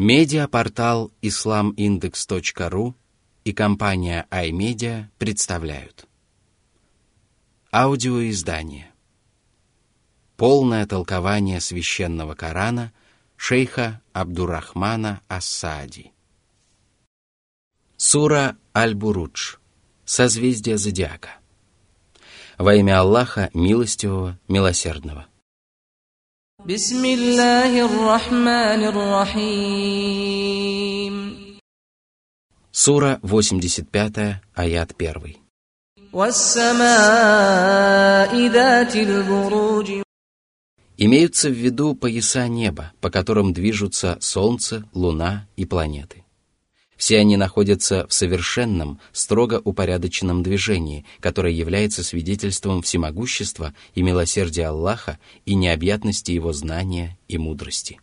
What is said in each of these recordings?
Медиапортал islamindex.ru и компания iMedia представляют. Аудиоиздание. Полное толкование священного Корана шейха Абдурахмана Ассади. Сура Аль-Бурудж. Созвездие Зодиака. Во имя Аллаха, милостивого, милосердного – بسم الله الرحمن الرحيم Сура 85, аят 1. والسماء ذات البروج Имеются в виду пояса неба, по которым движутся Солнце, Луна и планеты. Все они находятся в совершенном, строго упорядоченном движении, которое является свидетельством всемогущества и милосердия Аллаха и необъятности Его знания и мудрости.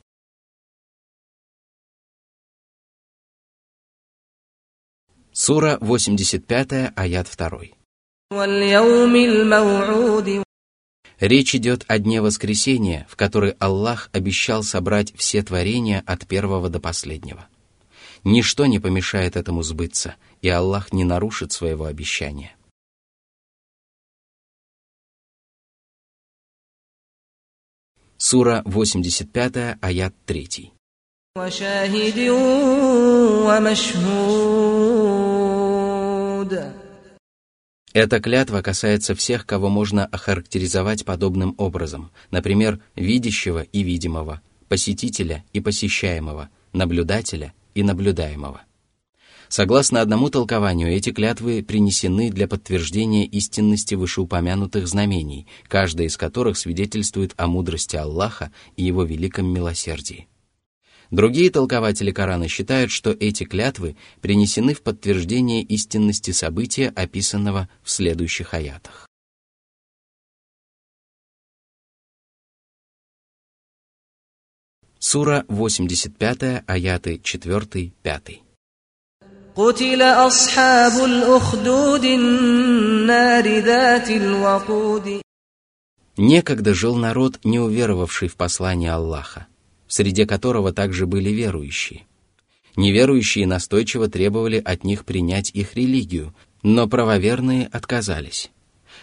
Сура 85, аят 2. Речь идет о дне воскресения, в который Аллах обещал собрать все творения от первого до последнего. Ничто не помешает этому сбыться, и Аллах не нарушит своего обещания. Сура 85, аят 3. Эта клятва касается всех, кого можно охарактеризовать подобным образом, например, видящего и видимого, посетителя и посещаемого, наблюдателя и наблюдаемого. Согласно одному толкованию, эти клятвы принесены для подтверждения истинности вышеупомянутых знамений, каждая из которых свидетельствует о мудрости Аллаха и его великом милосердии. Другие толкователи Корана считают, что эти клятвы принесены в подтверждение истинности события, описанного в следующих аятах. Сура 85, аяты 4-5. قتل أصحاب الأخدود النار ذات الوقود Некогда жил народ, не уверовавший в послание Аллаха, среди которого также были верующие. Неверующие настойчиво требовали от них принять их религию, но правоверные отказались.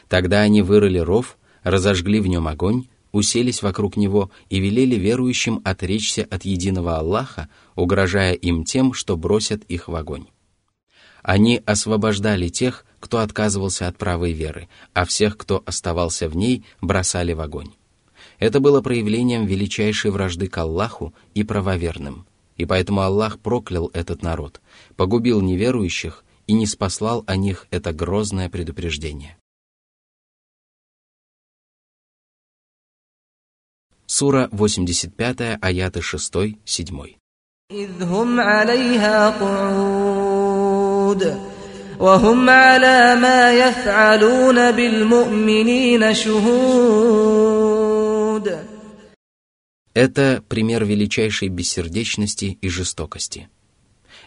Тогда они вырыли ров, разожгли в нем огонь, уселись вокруг него и велели верующим отречься от единого Аллаха, угрожая им тем, что бросят их в огонь. Они освобождали тех, кто отказывался от правой веры, а всех, кто оставался в ней, бросали в огонь. Это было проявлением величайшей вражды к Аллаху и правоверным, и поэтому Аллах проклял этот народ, погубил неверующих и не спаслал о них это грозное предупреждение. Сура 85, аяты 6-7. إذ هم عليها قعود وهم على ما يفعلون بالمؤمنين شهود Это пример величайшей бессердечности и жестокости.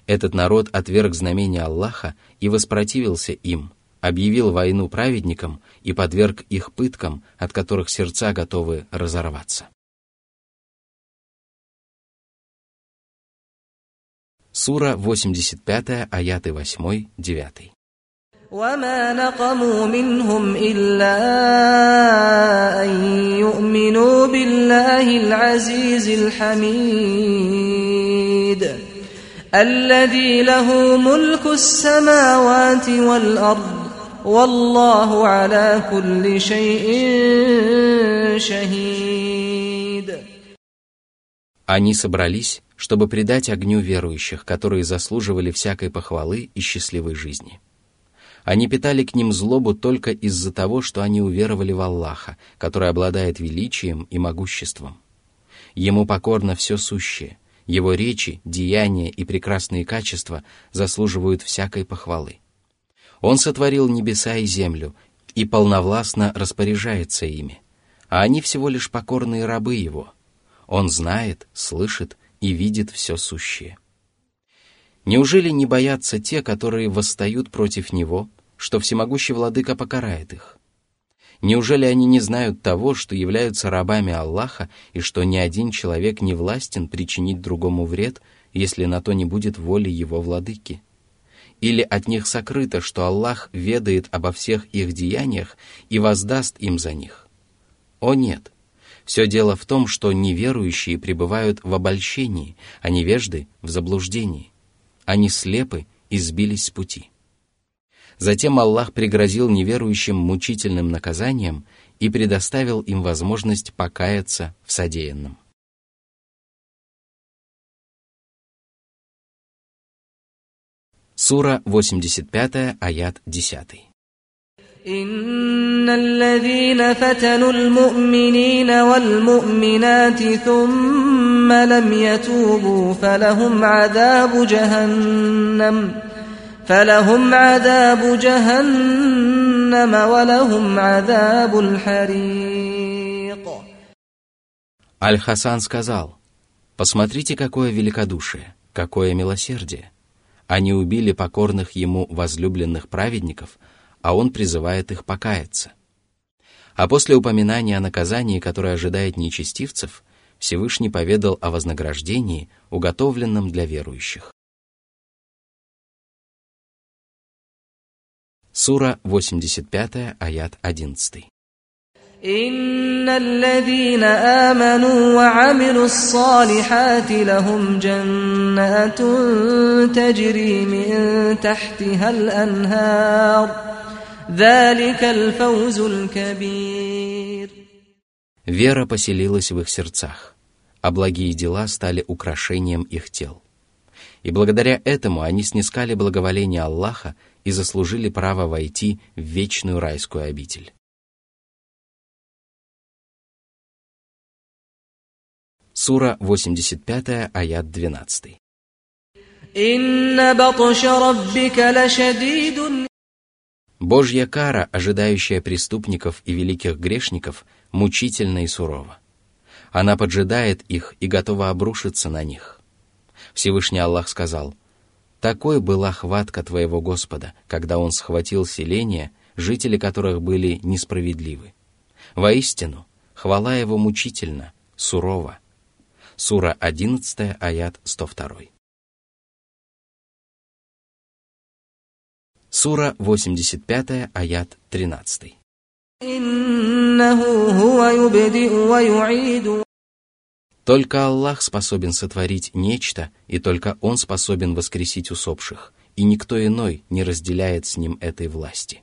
Этот народ отверг знамения Аллаха и воспротивился им, объявил войну праведникам и подверг их пыткам, от которых сердца готовы разорваться. Сура 85, аяты 8-9. وما نقموا منهم إلا أن يؤمنوا بالله العزيز الحميد الذي له ملك السماوات والأرض والله على كل شيء شهيد Они собрались, чтобы предать огню верующих, которые заслуживали всякой похвалы и счастливой жизни. Они питали к ним злобу только из-за того, что они уверовали в Аллаха, который обладает величием и могуществом. Ему покорно все сущее, его речи, деяния и прекрасные качества заслуживают всякой похвалы. Он сотворил небеса и землю и полновластно распоряжается ими, а они всего лишь покорные рабы его. Он знает, слышит и видит все сущее. Неужели не боятся те, которые восстают против него, что всемогущий владыка покарает их? Неужели они не знают того, что являются рабами Аллаха и что ни один человек не властен причинить другому вред, если на то не будет воли его владыки? Или от них сокрыто, что Аллах ведает обо всех их деяниях и воздаст им за них? О нет! Все дело в том, что неверующие пребывают в обольщении, а невежды — в заблуждении. Они слепы и сбились с пути. Затем Аллах пригрозил неверующим мучительным наказанием и предоставил им возможность покаяться в содеянном. Сура 85, аят 10. إن الذين فتنوا المؤمنين والمؤمنات ثم لم يتوبوا فلهم عذاب جهنم فلهم عذاب جهنم ولهم عذاب الحريق Аль-Хасан сказал, «Посмотрите, какое великодушие, какое милосердие. Они убили покорных ему возлюбленных праведников, а он призывает их покаяться. А после упоминания о наказании, которое ожидает нечестивцев, Всевышний поведал о вознаграждении, уготовленном для верующих. Сура 85, аят 11. إن الذين آمنوا وعملوا الصالحات لهم جنات تجري من تحتها الأنهار ذلك الفوز الكبير Вера поселилась в их сердцах, а благие дела стали украшением их тел. И благодаря этому они снискали благоволение Аллаха и заслужили право войти в вечную райскую обитель. Сура 85, аят 12. Божья кара, ожидающая преступников и великих грешников, мучительна и сурова. Она поджидает их и готова обрушиться на них. Всевышний Аллах сказал – такой была хватка твоего Господа, когда Он схватил селения, жители которых были несправедливы. Воистину, хвала Его мучительно, сурова. Сура 11, аят 102. Сура 85, аят 13. Только Аллах способен сотворить нечто, и только Он способен воскресить усопших, и никто иной не разделяет с Ним этой власти.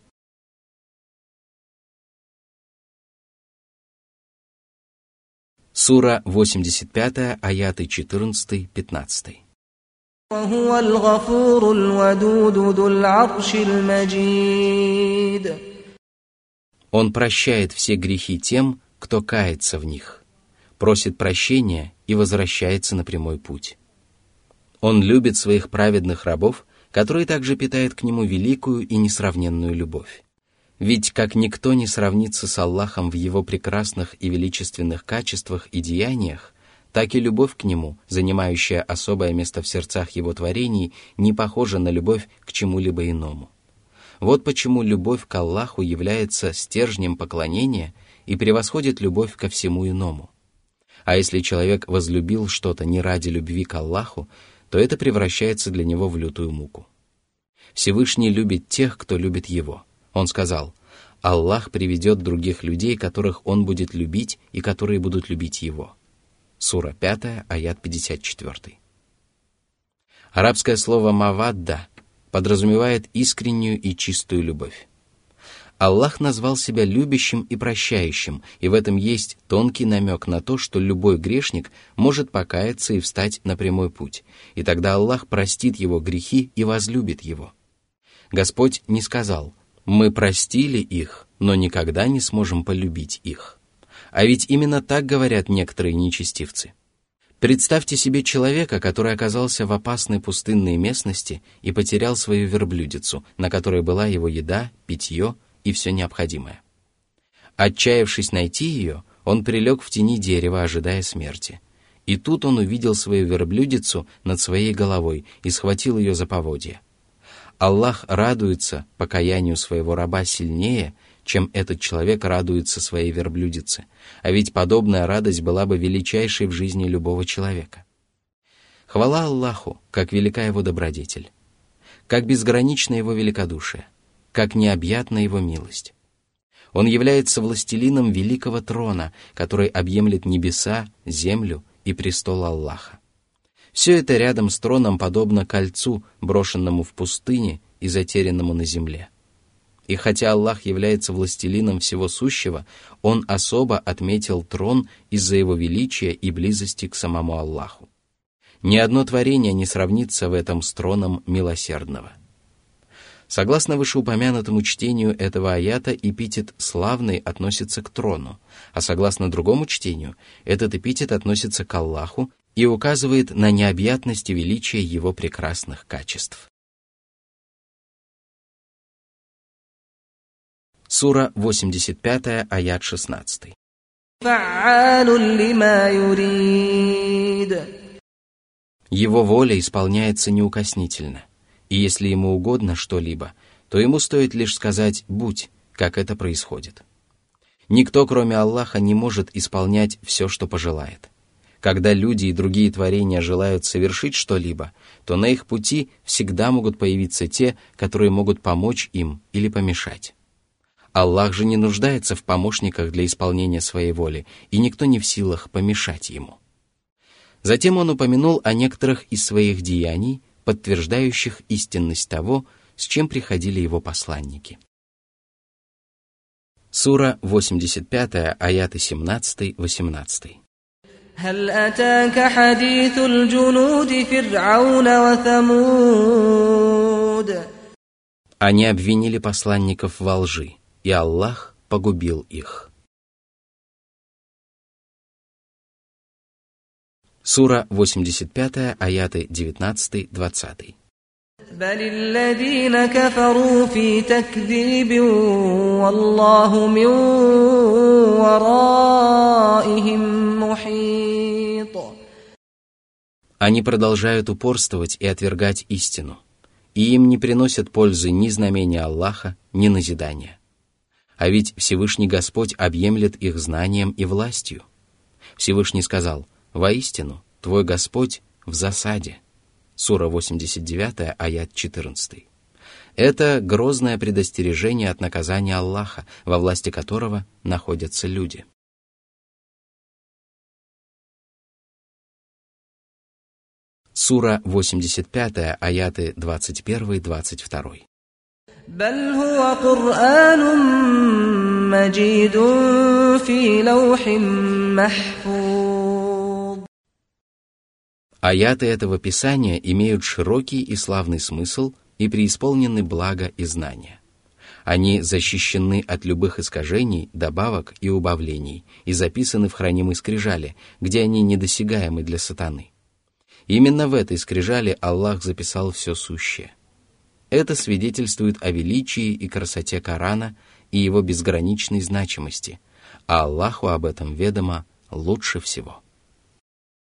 Сура 85, аяты 14-15. Он прощает все грехи тем, кто кается в них просит прощения и возвращается на прямой путь. Он любит своих праведных рабов, которые также питают к нему великую и несравненную любовь. Ведь как никто не сравнится с Аллахом в его прекрасных и величественных качествах и деяниях, так и любовь к нему, занимающая особое место в сердцах его творений, не похожа на любовь к чему-либо иному. Вот почему любовь к Аллаху является стержнем поклонения и превосходит любовь ко всему иному. А если человек возлюбил что-то не ради любви к Аллаху, то это превращается для него в лютую муку. Всевышний любит тех, кто любит Его. Он сказал, Аллах приведет других людей, которых Он будет любить и которые будут любить Его. Сура 5, аят 54. Арабское слово «мавадда» подразумевает искреннюю и чистую любовь. Аллах назвал себя любящим и прощающим, и в этом есть тонкий намек на то, что любой грешник может покаяться и встать на прямой путь, и тогда Аллах простит его грехи и возлюбит его. Господь не сказал «Мы простили их, но никогда не сможем полюбить их». А ведь именно так говорят некоторые нечестивцы. Представьте себе человека, который оказался в опасной пустынной местности и потерял свою верблюдицу, на которой была его еда, питье и все необходимое. Отчаявшись найти ее, он прилег в тени дерева, ожидая смерти. И тут он увидел свою верблюдицу над своей головой и схватил ее за поводья. Аллах радуется покаянию своего раба сильнее, чем этот человек радуется своей верблюдице, а ведь подобная радость была бы величайшей в жизни любого человека. Хвала Аллаху, как велика его добродетель, как безгранична его великодушие, как необъятна его милость. Он является властелином великого трона, который объемлет небеса, землю и престол Аллаха. Все это рядом с троном подобно кольцу, брошенному в пустыне и затерянному на земле. И хотя Аллах является властелином всего сущего, Он особо отметил трон из-за его величия и близости к самому Аллаху. Ни одно творение не сравнится в этом с троном милосердного. Согласно вышеупомянутому чтению этого аята, эпитет «славный» относится к трону, а согласно другому чтению, этот эпитет относится к Аллаху и указывает на необъятность и величие его прекрасных качеств. Сура 85, аят 16. Его воля исполняется неукоснительно, и если ему угодно что-либо, то ему стоит лишь сказать «будь», как это происходит. Никто, кроме Аллаха, не может исполнять все, что пожелает. Когда люди и другие творения желают совершить что-либо, то на их пути всегда могут появиться те, которые могут помочь им или помешать. Аллах же не нуждается в помощниках для исполнения своей воли, и никто не в силах помешать ему. Затем он упомянул о некоторых из своих деяний, подтверждающих истинность того, с чем приходили его посланники. Сура 85, аяты 17-18. هل أتاك حديث الجنود فرعون وثمود Они обвинили посланников во лжи, и Аллах погубил их. Сура 85, аяты 19-20. بل الذين كفروا في تكذيب والله من ورائهم محيط Они продолжают упорствовать и отвергать истину, и им не приносят пользы ни знамения Аллаха, ни назидания. А ведь Всевышний Господь объемлет их знанием и властью. Всевышний сказал, «Воистину, твой Господь в засаде». Сура 89, аят 14. Это грозное предостережение от наказания Аллаха, во власти которого находятся люди. Сура 85, аяты 21-22. بل هو قرآن مجيد في لوح محفوظ Аяты этого писания имеют широкий и славный смысл и преисполнены блага и знания. Они защищены от любых искажений, добавок и убавлений и записаны в хранимой скрижали, где они недосягаемы для сатаны. Именно в этой скрижали Аллах записал все сущее – это свидетельствует о величии и красоте Корана и его безграничной значимости, а Аллаху об этом ведомо лучше всего.